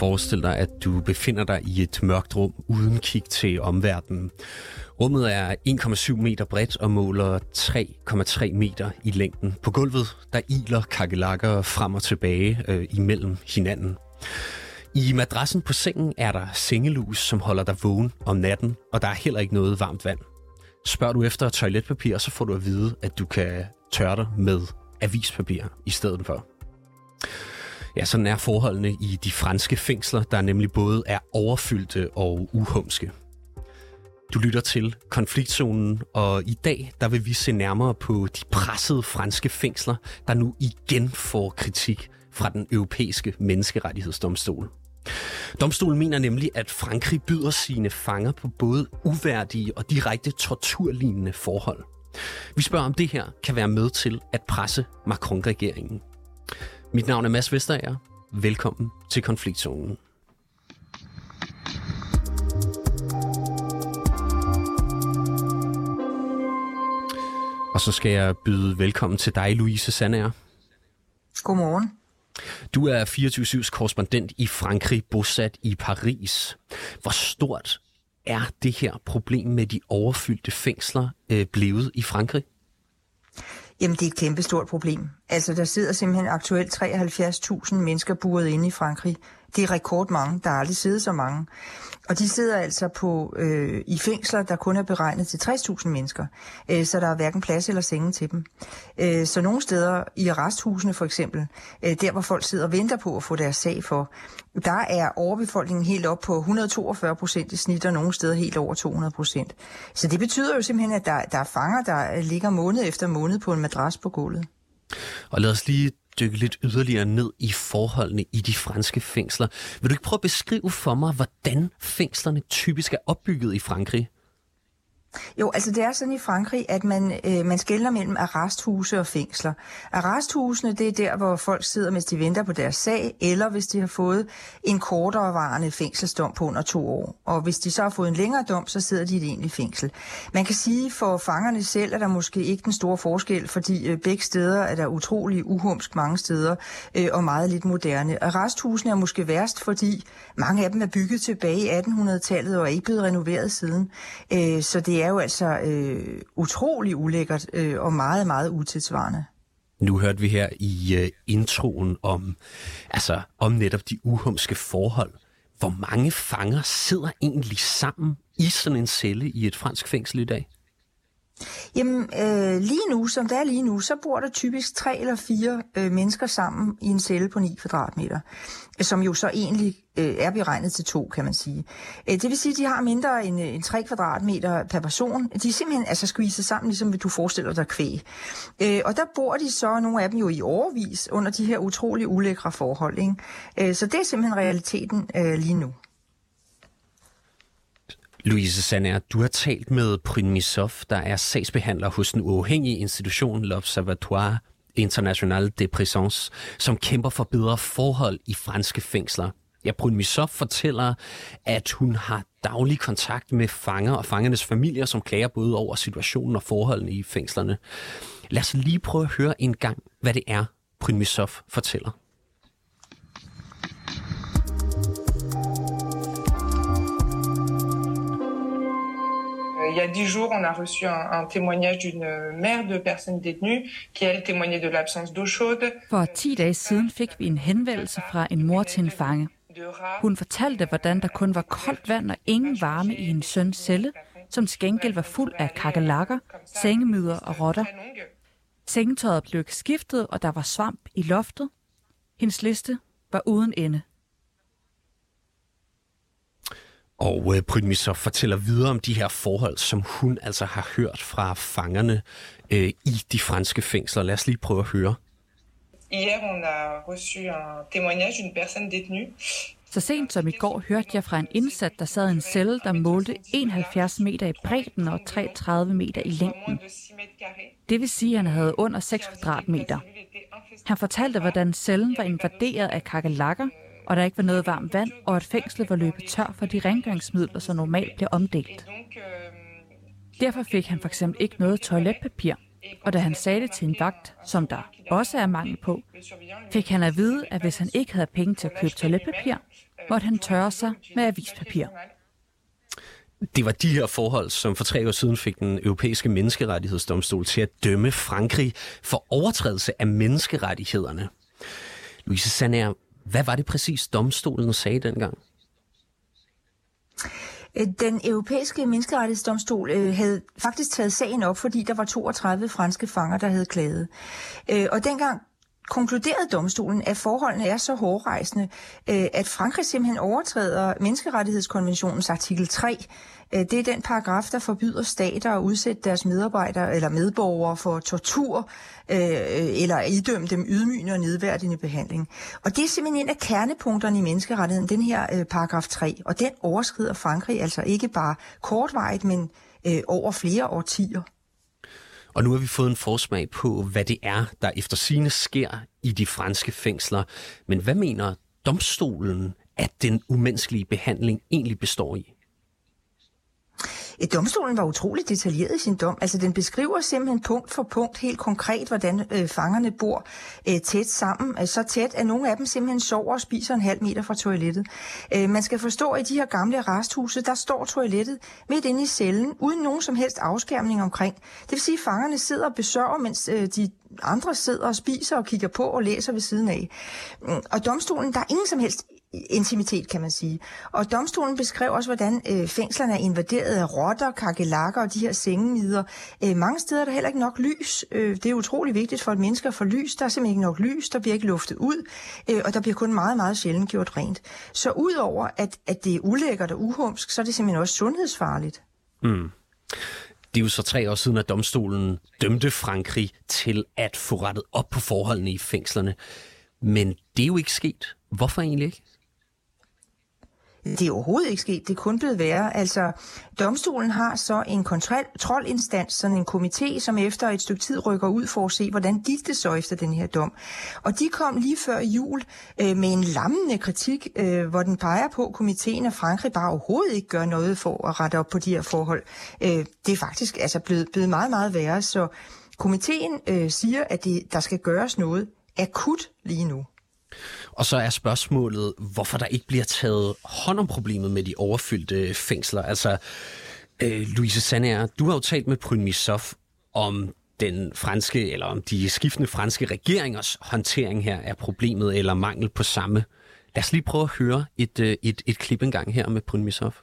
Forestil dig, at du befinder dig i et mørkt rum uden kig til omverdenen. Rummet er 1,7 meter bredt og måler 3,3 meter i længden. På gulvet der iler kakelakker frem og tilbage øh, imellem hinanden. I madrassen på sengen er der sengelus, som holder dig vågen om natten, og der er heller ikke noget varmt vand. Spørger du efter toiletpapir, så får du at vide, at du kan tørre dig med avispapir i stedet for. Ja, sådan er forholdene i de franske fængsler, der nemlig både er overfyldte og uhumske. Du lytter til Konfliktzonen, og i dag der vil vi se nærmere på de pressede franske fængsler, der nu igen får kritik fra den europæiske menneskerettighedsdomstol. Domstolen mener nemlig, at Frankrig byder sine fanger på både uværdige og direkte torturlignende forhold. Vi spørger, om det her kan være med til at presse Macron-regeringen. Mit navn er Mads Vesterager. Velkommen til Konfliktzonen. Og så skal jeg byde velkommen til dig, Louise Sandager. Godmorgen. Du er 24-7's korrespondent i Frankrig, bosat i Paris. Hvor stort er det her problem med de overfyldte fængsler øh, blevet i Frankrig? Jamen, det er et kæmpestort problem. Altså, der sidder simpelthen aktuelt 73.000 mennesker buret inde i Frankrig. Det er rekordmange. Der har aldrig siddet så mange. Og de sidder altså på øh, i fængsler, der kun er beregnet til 60.000 mennesker. Øh, så der er hverken plads eller senge til dem. Øh, så nogle steder i arresthusene for eksempel, øh, der hvor folk sidder og venter på at få deres sag for, der er overbefolkningen helt op på 142 procent i snit, og nogle steder helt over 200 procent. Så det betyder jo simpelthen, at der, der er fanger, der ligger måned efter måned på en madras på gulvet. Og lad os lige dykke lidt yderligere ned i forholdene i de franske fængsler. Vil du ikke prøve at beskrive for mig, hvordan fængslerne typisk er opbygget i Frankrig? Jo, altså det er sådan i Frankrig, at man, øh, man skældner mellem arresthuse og fængsler. Arresthusene, det er der, hvor folk sidder, mens de venter på deres sag, eller hvis de har fået en kortere varende fængselsdom på under to år. Og hvis de så har fået en længere dom, så sidder de i et egentligt fængsel. Man kan sige, for fangerne selv er der måske ikke den store forskel, fordi øh, begge steder er der utrolig uhumsk mange steder, øh, og meget lidt moderne. Arresthusene er måske værst, fordi mange af dem er bygget tilbage i 1800-tallet og er ikke blevet renoveret siden. Øh, så det er jo altså øh, utrolig ulækkert øh, og meget, meget utidsvarende. Nu hørte vi her i øh, introen om, altså, om netop de uhumske forhold. Hvor mange fanger sidder egentlig sammen i sådan en celle i et fransk fængsel i dag? Jamen, øh, lige nu, som det er lige nu, så bor der typisk tre eller fire øh, mennesker sammen i en celle på 9 kvadratmeter, øh, som jo så egentlig øh, er beregnet til to, kan man sige. Øh, det vil sige, at de har mindre end, øh, end 3 kvadratmeter per person. De er simpelthen altså squeezet sammen, ligesom du forestiller dig kvæg. Øh, og der bor de så, nogle af dem jo i overvis, under de her utrolig ulækre forhold. Ikke? Øh, så det er simpelthen realiteten øh, lige nu. Louise Sander, du har talt med Pryn Misov, der er sagsbehandler hos den uafhængige institution L'Observatoire International de Prisons, som kæmper for bedre forhold i franske fængsler. Ja, Brun Misov fortæller, at hun har daglig kontakt med fanger og fangernes familier, som klager både over situationen og forholdene i fængslerne. Lad os lige prøve at høre en gang, hvad det er, Brun Misov fortæller. Il y a dix jours, on a reçu un, un témoignage d'une mère de personnes détenues qui, elle, témoignait de l'absence d'eau chaude. For 10 dage siden fik vi en henvendelse fra en mor til en fange. Hun fortalte, hvordan der kun var koldt vand og ingen varme i en søns celle, som til gengæld var fuld af kakelakker, sengemyder og rotter. Sengetøjet blev skiftet, og der var svamp i loftet. Hendes liste var uden ende. Og øh, Brynmi så fortæller videre om de her forhold, som hun altså har hørt fra fangerne øh, i de franske fængsler. Lad os lige prøve at høre. Hier, on a reçu un témoignage d'une personne détenue. Så sent som i går hørte jeg fra en indsat, der sad i en celle, der målte 71 meter i bredden og 33 meter i længden. Det vil sige, at han havde under 6 kvadratmeter. Han fortalte, hvordan cellen var invaderet af kakelakker, og der ikke var noget varmt vand, og at fængslet var løbet tør for de rengøringsmidler, som normalt bliver omdelt. Derfor fik han for eksempel ikke noget toiletpapir, og da han sagde det til en vagt, som der også er mangel på, fik han at vide, at hvis han ikke havde penge til at købe toiletpapir, måtte han tørre sig med avispapir. Det var de her forhold, som for tre år siden fik den europæiske menneskerettighedsdomstol til at dømme Frankrig for overtrædelse af menneskerettighederne. Louise Sander, hvad var det præcis, domstolen sagde dengang? Øh, den europæiske menneskerettighedsdomstol øh, havde faktisk taget sagen op, fordi der var 32 franske fanger, der havde klaget. Øh, og dengang konkluderede domstolen, at forholdene er så hårdrejsende, øh, at Frankrig simpelthen overtræder menneskerettighedskonventionens artikel 3. Øh, det er den paragraf, der forbyder stater at udsætte deres medarbejdere eller medborgere for tortur øh, eller idømme dem ydmygende og nedværdigende behandling. Og det er simpelthen en af kernepunkterne i menneskerettigheden, den her paragraf 3. Og den overskrider Frankrig altså ikke bare kortvarigt, men over flere årtier. Og nu har vi fået en forsmag på, hvad det er, der efter sine sker i de franske fængsler. Men hvad mener domstolen, at den umenneskelige behandling egentlig består i? Domstolen var utroligt detaljeret i sin dom. Altså, den beskriver simpelthen punkt for punkt helt konkret, hvordan øh, fangerne bor øh, tæt sammen. Øh, så tæt, at nogle af dem simpelthen sover og spiser en halv meter fra toilettet. Øh, man skal forstå, at i de her gamle arresthuse, der står toilettet midt inde i cellen, uden nogen som helst afskærmning omkring. Det vil sige, at fangerne sidder og besørger, mens øh, de andre sidder og spiser og kigger på og læser ved siden af. Mm, og domstolen, der er ingen som helst intimitet, kan man sige. Og domstolen beskrev også, hvordan øh, fængslerne er invaderet af rotter, kakelakker og de her sengemider. Øh, mange steder er der heller ikke nok lys. Øh, det er utrolig vigtigt for et menneske at få lys. Der er simpelthen ikke nok lys, der bliver ikke luftet ud, øh, og der bliver kun meget, meget sjældent gjort rent. Så udover at, at det er ulækkert og uhumsk, så er det simpelthen også sundhedsfarligt. Mm. Det er jo så tre år siden, at domstolen dømte Frankrig til at få rettet op på forholdene i fængslerne. Men det er jo ikke sket. Hvorfor egentlig ikke? Det er overhovedet ikke sket, det er kun blevet værre. Altså, domstolen har så en kontrolinstans, sådan en komité, som efter et stykke tid rykker ud for at se, hvordan gik det så efter den her dom. Og de kom lige før jul øh, med en lammende kritik, øh, hvor den peger på, at komiteen af Frankrig bare overhovedet ikke gør noget for at rette op på de her forhold. Øh, det er faktisk altså blevet, blevet meget, meget værre, så komiteen øh, siger, at det, der skal gøres noget akut lige nu. Og så er spørgsmålet, hvorfor der ikke bliver taget hånd om problemet med de overfyldte fængsler. Altså, øh, Louise Sandager, du har jo talt med Bryn Missoff om den franske, eller om de skiftende franske regeringers håndtering her af problemet, eller mangel på samme. Lad os lige prøve at høre et, øh, et, et klip engang her med Bryn Missoff.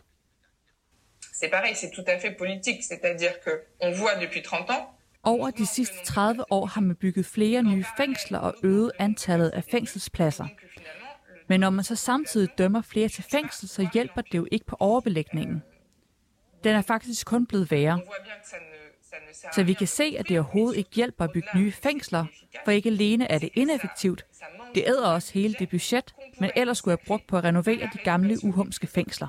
C'est pareil, c'est tout à fait politique, c'est-à-dire que on voit depuis 30 ans over de sidste 30 år har man bygget flere nye fængsler og øget antallet af fængselspladser. Men når man så samtidig dømmer flere til fængsel, så hjælper det jo ikke på overbelægningen. Den er faktisk kun blevet værre. Så vi kan se, at det overhovedet ikke hjælper at bygge nye fængsler, for ikke alene er det ineffektivt, det æder også hele det budget, men ellers skulle have brugt på at renovere de gamle uhumske fængsler.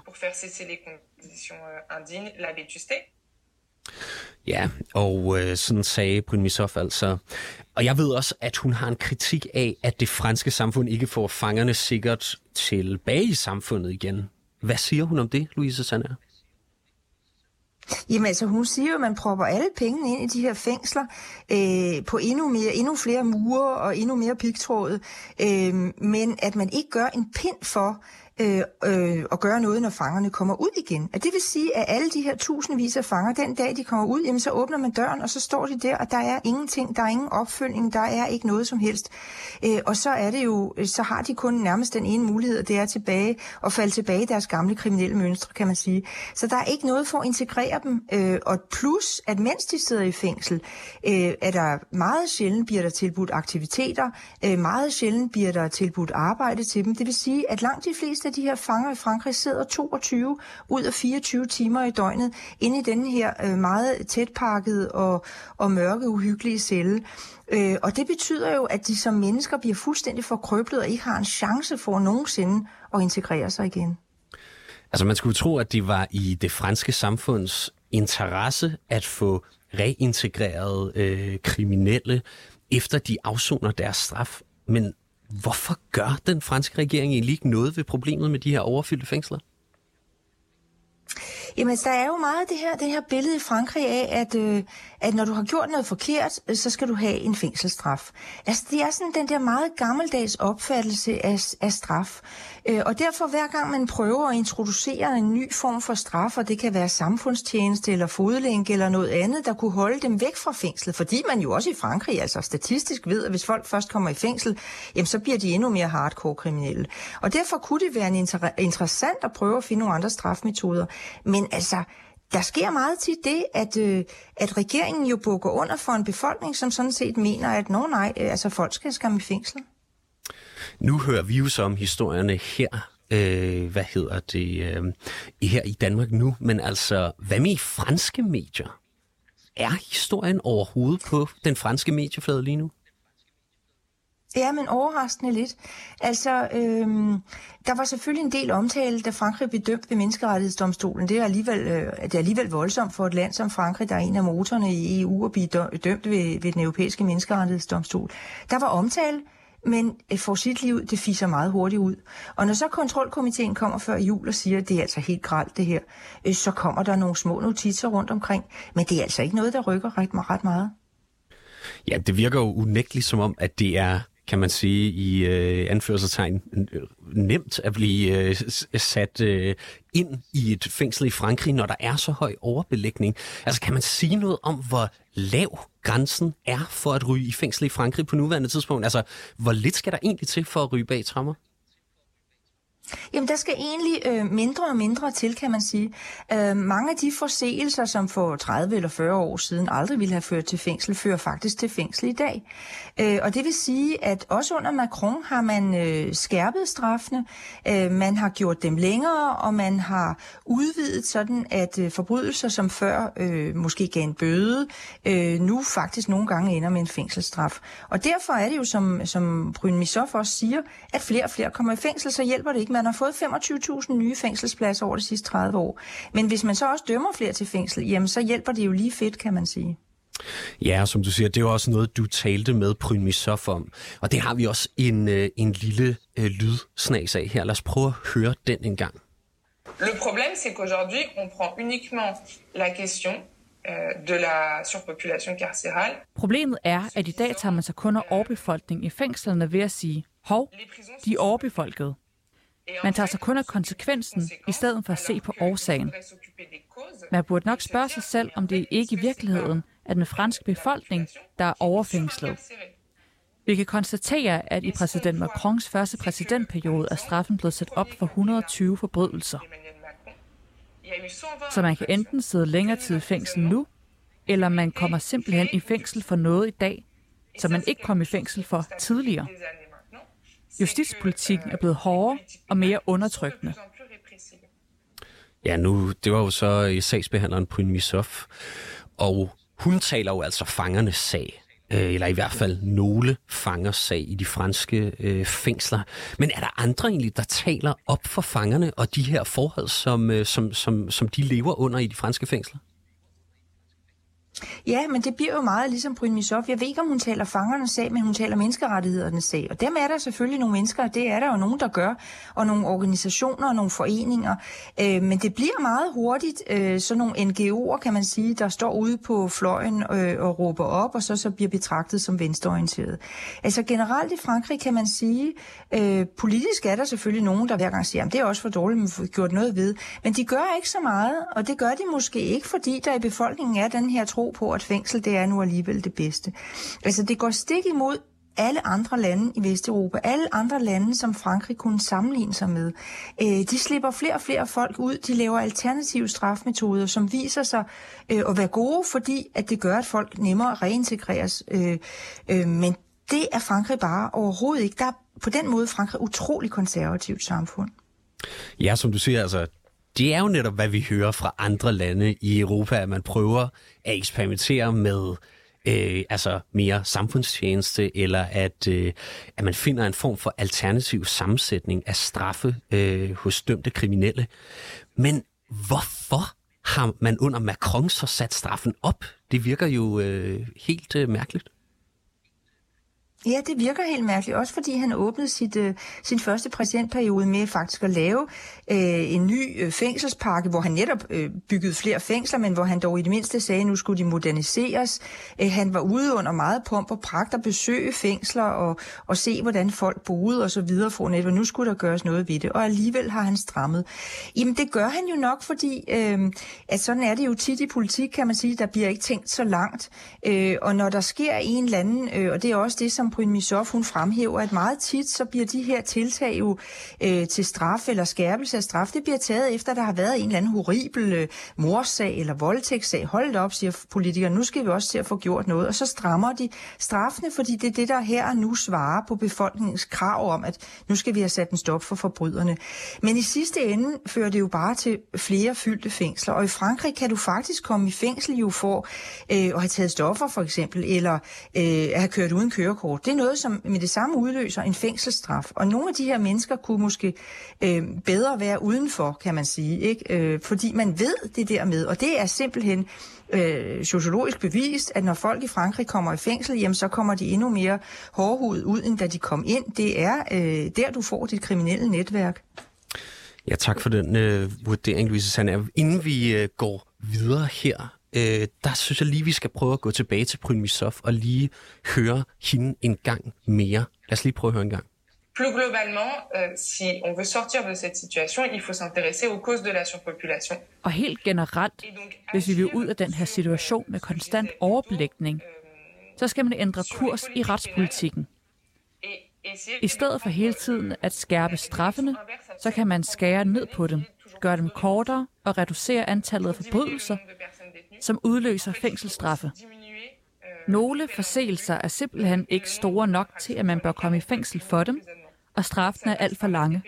Ja, og øh, sådan sagde Bryn Missoff altså. Og jeg ved også, at hun har en kritik af, at det franske samfund ikke får fangerne sikkert tilbage i samfundet igen. Hvad siger hun om det, Louise Sander? Jamen altså, hun siger jo, at man propper alle pengene ind i de her fængsler øh, på endnu, mere, endnu flere mure og endnu mere pigtråd, øh, men at man ikke gør en pind for, øh, øh, at gøre noget, når fangerne kommer ud igen. At det vil sige, at alle de her tusindvis af fanger, den dag de kommer ud, jamen så åbner man døren, og så står de der, og der er ingenting, der er ingen opfølgning, der er ikke noget som helst. Øh, og så er det jo, øh, så har de kun nærmest den ene mulighed, det er tilbage at falde tilbage i deres gamle kriminelle mønstre, kan man sige. Så der er ikke noget for at integrere dem. Øh, og plus, at mens de sidder i fængsel, øh, er der meget sjældent bliver der tilbudt aktiviteter, øh, meget sjældent bliver der tilbudt arbejde til dem. Det vil sige, at langt de fleste af de her fanger i Frankrig sidder 22 ud af 24 timer i døgnet inde i denne her øh, meget tætpakket og, og mørke, uhyggelige celle. Øh, og det betyder jo, at de som mennesker bliver fuldstændig forkrøblet og ikke har en chance for nogensinde at integrere sig igen. Altså man skulle tro, at det var i det franske samfunds interesse at få reintegreret øh, kriminelle, efter de afsoner deres straf. Men Hvorfor gør den franske regering egentlig ikke noget ved problemet med de her overfyldte fængsler? Jamen, der er jo meget det her, det her billede i Frankrig af, at, øh, at når du har gjort noget forkert, øh, så skal du have en fængselsstraf. Altså, det er sådan den der meget gammeldags opfattelse af, af straf. Øh, og derfor, hver gang man prøver at introducere en ny form for straf, og det kan være samfundstjeneste eller fodlænke eller noget andet, der kunne holde dem væk fra fængslet, fordi man jo også i Frankrig, altså statistisk ved, at hvis folk først kommer i fængsel, jamen så bliver de endnu mere hardcore kriminelle. Og derfor kunne det være en inter- interessant at prøve at finde nogle andre strafmetoder. Men altså, der sker meget tit det, at, øh, at regeringen jo bukker under for en befolkning, som sådan set mener, at nå nej, øh, altså folk skal skam i fængsel. Nu hører vi jo så om historierne her, øh, hvad hedder det, øh, her i Danmark nu, men altså, hvad med i franske medier? Er historien overhovedet på den franske medieflade lige nu? Ja, men overraskende lidt. Altså, øhm, der var selvfølgelig en del omtale, da Frankrig blev dømt ved menneskerettighedsdomstolen. Det er, alligevel, øh, det er alligevel voldsomt for et land som Frankrig, der er en af motorerne i EU, at blive dømt ved, ved den europæiske menneskerettighedsdomstol. Der var omtale, men øh, for sit liv, det fiser meget hurtigt ud. Og når så kontrolkomiteen kommer før jul og siger, at det er altså helt gralt det her, øh, så kommer der nogle små notitser rundt omkring. Men det er altså ikke noget, der rykker ret, ret meget. Ja, det virker jo unægteligt som om, at det er kan man sige, i øh, anførselstegn nemt at blive øh, sat øh, ind i et fængsel i Frankrig, når der er så høj overbelægning. Altså kan man sige noget om, hvor lav grænsen er for at ryge i fængsel i Frankrig på nuværende tidspunkt? Altså, hvor lidt skal der egentlig til for at ryge bag trammer? Jamen, der skal egentlig øh, mindre og mindre til, kan man sige. Øh, mange af de forseelser, som for 30 eller 40 år siden aldrig ville have ført til fængsel, fører faktisk til fængsel i dag. Øh, og det vil sige, at også under Macron har man øh, skærpet straffene, øh, man har gjort dem længere, og man har udvidet sådan, at øh, forbrydelser, som før øh, måske gav en bøde, øh, nu faktisk nogle gange ender med en fængselsstraf. Og derfor er det jo, som, som Bryn Missoff også siger, at flere og flere kommer i fængsel, så hjælper det ikke man har fået 25.000 nye fængselspladser over de sidste 30 år. Men hvis man så også dømmer flere til fængsel, jamen så hjælper det jo lige fedt, kan man sige. Ja, som du siger, det er jo også noget, du talte med Prymisov om. Og det har vi også en, øh, en lille øh, lydsnags af her. Lad os prøve at høre den en gang. Le problème, c'est qu'aujourd'hui, on prend uniquement la question euh, de la surpopulation carcérale. Problemet er, at i dag tager man sig kun af overbefolkning i fængslerne ved at sige, hov, de er overbefolket. Man tager sig kun af konsekvensen, i stedet for at se på årsagen. Man burde nok spørge sig selv, om det ikke i virkeligheden er den franske befolkning, der er overfængslet. Vi kan konstatere, at i præsident Macrons første præsidentperiode er straffen blevet sat op for 120 forbrydelser. Så man kan enten sidde længere tid i fængsel nu, eller man kommer simpelthen i fængsel for noget i dag, som man ikke kom i fængsel for tidligere. Justitspolitikken er blevet hårdere og mere undertrykkende. Ja, nu, det var jo så øh, sagsbehandleren Pryn Missoff, og hun taler jo altså fangernes sag, øh, eller i hvert fald nogle fangers sag i de franske øh, fængsler. Men er der andre egentlig, der taler op for fangerne og de her forhold, som, øh, som, som, som de lever under i de franske fængsler? Ja, men det bliver jo meget ligesom Bryn Misov. Jeg ved ikke, om hun taler fangernes sag, men hun taler menneskerettighedernes sag. Og dem er der selvfølgelig nogle mennesker, og det er der jo nogen, der gør, og nogle organisationer og nogle foreninger. Øh, men det bliver meget hurtigt øh, sådan nogle NGO'er, kan man sige, der står ude på fløjen øh, og råber op, og så, så bliver betragtet som venstreorienteret. Altså generelt i Frankrig kan man sige, øh, politisk er der selvfølgelig nogen, der hver gang siger, at det er også for dårligt, man får gjort noget ved. Men de gør ikke så meget, og det gør de måske ikke, fordi der i befolkningen er den her tro på, at fængsel det er nu alligevel det bedste. Altså det går stik imod alle andre lande i Vesteuropa, alle andre lande, som Frankrig kunne sammenligne sig med, øh, de slipper flere og flere folk ud. De laver alternative strafmetoder, som viser sig øh, at være gode, fordi at det gør, at folk nemmere reintegreres. Øh, øh, men det er Frankrig bare overhovedet ikke. Der er på den måde Frankrig utrolig konservativt samfund. Ja, som du siger, altså det er jo netop, hvad vi hører fra andre lande i Europa, at man prøver at eksperimentere med øh, altså mere samfundstjeneste, eller at, øh, at man finder en form for alternativ sammensætning af straffe øh, hos dømte kriminelle. Men hvorfor har man under Macron så sat straffen op? Det virker jo øh, helt øh, mærkeligt. Ja, det virker helt mærkeligt, også fordi han åbnede sit, øh, sin første præsidentperiode med faktisk at lave øh, en ny øh, fængselspakke, hvor han netop øh, byggede flere fængsler, men hvor han dog i det mindste sagde, at nu skulle de moderniseres. Øh, han var ude under meget pomp og pragt at besøge fængsler og, og se, hvordan folk boede og så videre for netop, nu skulle der gøres noget ved det, og alligevel har han strammet. Jamen, det gør han jo nok, fordi øh, at sådan er det jo tit i politik, kan man sige, der bliver ikke tænkt så langt, øh, og når der sker en eller anden, øh, og det er også det, som Bryn Misoff, hun fremhæver, at meget tit, så bliver de her tiltag jo øh, til straf eller skærpelse af straf, det bliver taget efter, der har været en eller anden horribel øh, morsag eller voldtægtssag. Hold op, siger politikere, nu skal vi også til at få gjort noget. Og så strammer de straffene, fordi det er det, der her og nu svarer på befolkningens krav om, at nu skal vi have sat en stop for forbryderne. Men i sidste ende fører det jo bare til flere fyldte fængsler. Og i Frankrig kan du faktisk komme i fængsel jo for øh, at have taget stoffer for eksempel, eller øh, at have kørt uden kørekort. Det er noget, som med det samme udløser en fængselsstraf. Og nogle af de her mennesker kunne måske øh, bedre være udenfor, kan man sige, ikke? Øh, fordi man ved det der med, og det er simpelthen øh, sociologisk bevist, at når folk i Frankrig kommer i fængsel, jamen så kommer de endnu mere hårdhudet ud, end da de kom ind. Det er øh, der, du får dit kriminelle netværk. Ja, tak for den øh, vurdering, Louise Sander. Inden vi øh, går videre her, øh, der synes jeg lige, vi skal prøve at gå tilbage til Bryn Missoff og lige høre hende en gang mere. Lad os lige prøve at høre en gang. Plus globalement, euh, si on veut sortir de cette situation, il faut s'intéresser aux causes de la surpopulation. Og helt generelt, hvis vi vil ud af den her situation med konstant overbelægning, så skal man ændre kurs i retspolitikken. I stedet for hele tiden at skærpe straffene, så kan man skære ned på dem, gøre dem kortere og reducere antallet af forbrydelser, som udløser fængselsstraffe. Nogle forseelser er simpelthen ikke store nok til, at man bør komme i fængsel for dem, og straffen er alt for lange.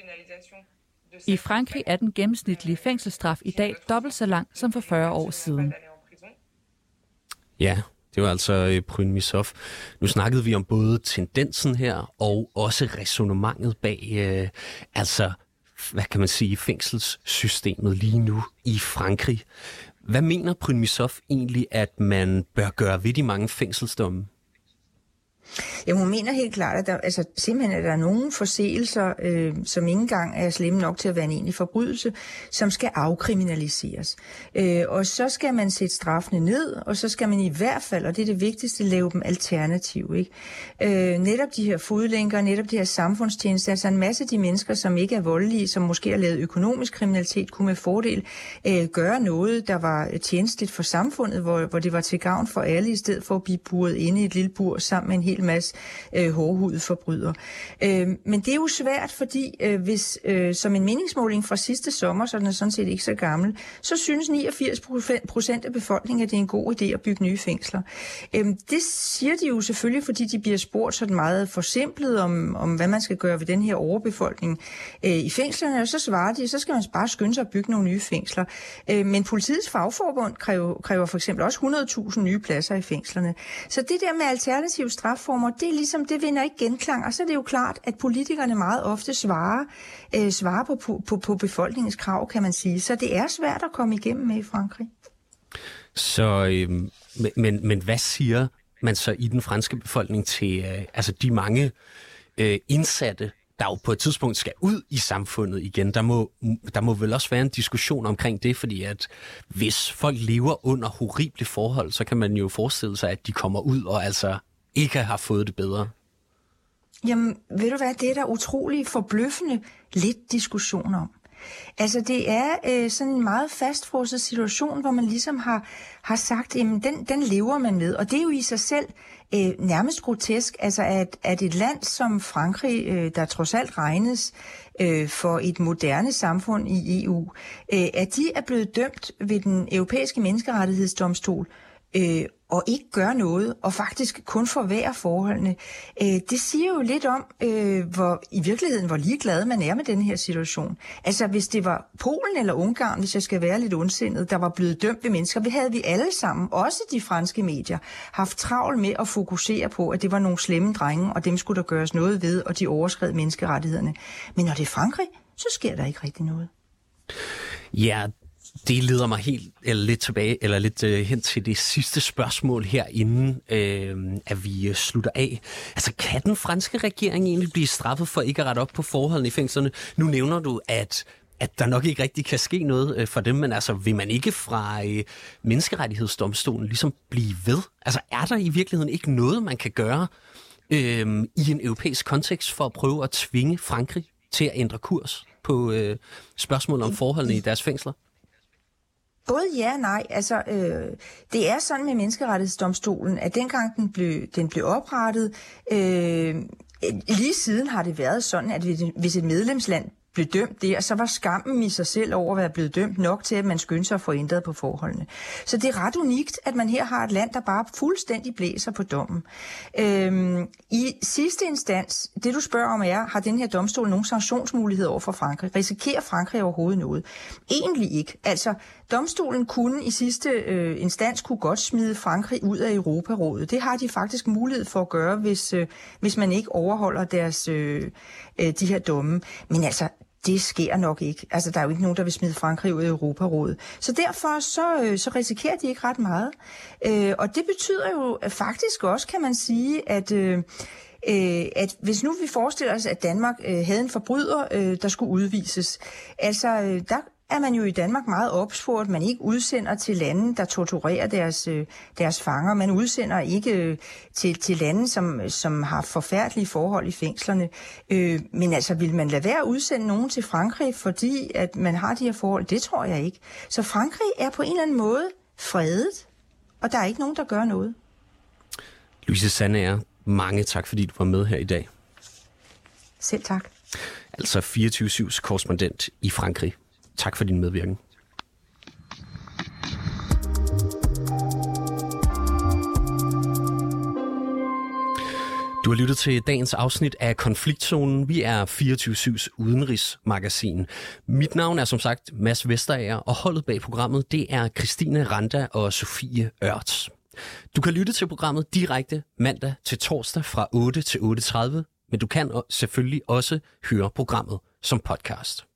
I Frankrig er den gennemsnitlige fængselsstraf i dag dobbelt så lang som for 40 år siden. Ja, det var altså øh, Bryn Nu snakkede vi om både tendensen her og også resonemanget bag, øh, altså hvad kan man sige, fængselssystemet lige nu i Frankrig. Hvad mener Prynmisov egentlig, at man bør gøre ved de mange fængselsdomme? Jamen, hun mener helt klart, at der, altså, simpelthen at der er nogle forseelser, øh, som ikke engang er slemme nok til at være en egentlig forbrydelse, som skal afkriminaliseres. Øh, og så skal man sætte straffene ned, og så skal man i hvert fald, og det er det vigtigste, lave dem alternativ. Ikke? Øh, netop de her fodlænker, netop de her samfundstjenester, altså en masse af de mennesker, som ikke er voldelige, som måske har lavet økonomisk kriminalitet, kunne med fordel øh, gøre noget, der var tjenestligt for samfundet, hvor, hvor det var til gavn for alle, i stedet for at blive buret inde i et lille bur sammen med en hel masse øh, hårdhudet forbrydere. Øh, men det er jo svært, fordi øh, hvis øh, som en meningsmåling fra sidste sommer, så den er sådan set ikke så gammel, så synes 89 procent af befolkningen, at det er en god idé at bygge nye fængsler. Øh, det siger de jo selvfølgelig, fordi de bliver spurgt sådan meget forsimplet om, om hvad man skal gøre ved den her overbefolkning øh, i fængslerne, og så svarer de, så skal man bare skynde sig at bygge nogle nye fængsler. Øh, men politiets fagforbund kræver, kræver for eksempel også 100.000 nye pladser i fængslerne. Så det der med alternativ strafformer, det er ligesom, det vinder ikke genklang, og så er det jo klart, at politikerne meget ofte svarer, øh, svarer på, på, på befolkningens krav, kan man sige. Så det er svært at komme igennem med i Frankrig. Så, øh, men, men hvad siger man så i den franske befolkning til øh, altså de mange øh, indsatte, der jo på et tidspunkt skal ud i samfundet igen. Der må, der må vel også være en diskussion omkring det, fordi at hvis folk lever under horrible forhold, så kan man jo forestille sig, at de kommer ud og altså ikke har fået det bedre? Jamen, ved du hvad, det er der utrolig forbløffende lidt diskussion om. Altså det er øh, sådan en meget fastfrosset situation, hvor man ligesom har, har sagt, at den, den lever man med. Og det er jo i sig selv øh, nærmest grotesk, altså at, at et land som Frankrig, øh, der trods alt regnes øh, for et moderne samfund i EU, øh, at de er blevet dømt ved den europæiske menneskerettighedsdomstol øh, og ikke gør noget, og faktisk kun forværre forholdene, øh, det siger jo lidt om, øh, hvor i virkeligheden, hvor ligeglad man er med den her situation. Altså, hvis det var Polen eller Ungarn, hvis jeg skal være lidt ondsindet, der var blevet dømt ved mennesker, vi havde vi alle sammen, også de franske medier, haft travlt med at fokusere på, at det var nogle slemme drenge, og dem skulle der gøres noget ved, og de overskred menneskerettighederne. Men når det er Frankrig, så sker der ikke rigtig noget. Ja, det leder mig helt eller lidt tilbage, eller lidt øh, hen til det sidste spørgsmål her, inden øh, at vi øh, slutter af. Altså, kan den franske regering egentlig blive straffet for ikke at rette op på forholdene i fængslerne? Nu nævner du, at at der nok ikke rigtig kan ske noget øh, for dem, men altså, vil man ikke fra øh, menneskerettighedsdomstolen ligesom blive ved? Altså, er der i virkeligheden ikke noget, man kan gøre øh, i en europæisk kontekst for at prøve at tvinge Frankrig til at ændre kurs på øh, spørgsmålet om forholdene i deres fængsler? Både ja og nej. Altså, øh, det er sådan med menneskerettighedsdomstolen, at dengang den blev, den blev oprettet, øh, lige siden har det været sådan, at hvis et medlemsland blev dømt der, så var skammen i sig selv over at være blevet dømt nok til, at man skyndte sig at få ændret på forholdene. Så det er ret unikt, at man her har et land, der bare fuldstændig blæser på dommen. Øhm, I sidste instans, det du spørger om er, har den her domstol nogen sanktionsmulighed over for Frankrig? Risikerer Frankrig overhovedet noget? Egentlig ikke. Altså, domstolen kunne i sidste øh, instans kunne godt smide Frankrig ud af Europarådet. Det har de faktisk mulighed for at gøre, hvis, øh, hvis man ikke overholder deres, øh, øh, de her domme. Men altså, det sker nok ikke. Altså, der er jo ikke nogen, der vil smide Frankrig ud af Europarådet. Så derfor så, øh, så risikerer de ikke ret meget. Øh, og det betyder jo faktisk også, kan man sige, at... Øh, øh, at hvis nu vi forestiller os, at Danmark øh, havde en forbryder, øh, der skulle udvises, altså øh, der er man jo i Danmark meget opspurgt. Man ikke udsender til lande, der torturerer deres, øh, deres fanger. Man udsender ikke øh, til, til lande, som, som har forfærdelige forhold i fængslerne. Øh, men altså, vil man lade være at udsende nogen til Frankrig, fordi at man har de her forhold? Det tror jeg ikke. Så Frankrig er på en eller anden måde fredet, og der er ikke nogen, der gør noget. Louise Sandager, mange tak, fordi du var med her i dag. Selv tak. Altså 24-7's korrespondent i Frankrig. Tak for din medvirken. Du har lyttet til dagens afsnit af Konfliktzonen. Vi er 24-7's udenrigsmagasin. Mit navn er som sagt Mads Vesterager, og holdet bag programmet det er Christine Randa og Sofie Ørts. Du kan lytte til programmet direkte mandag til torsdag fra 8 til 8.30, men du kan selvfølgelig også høre programmet som podcast.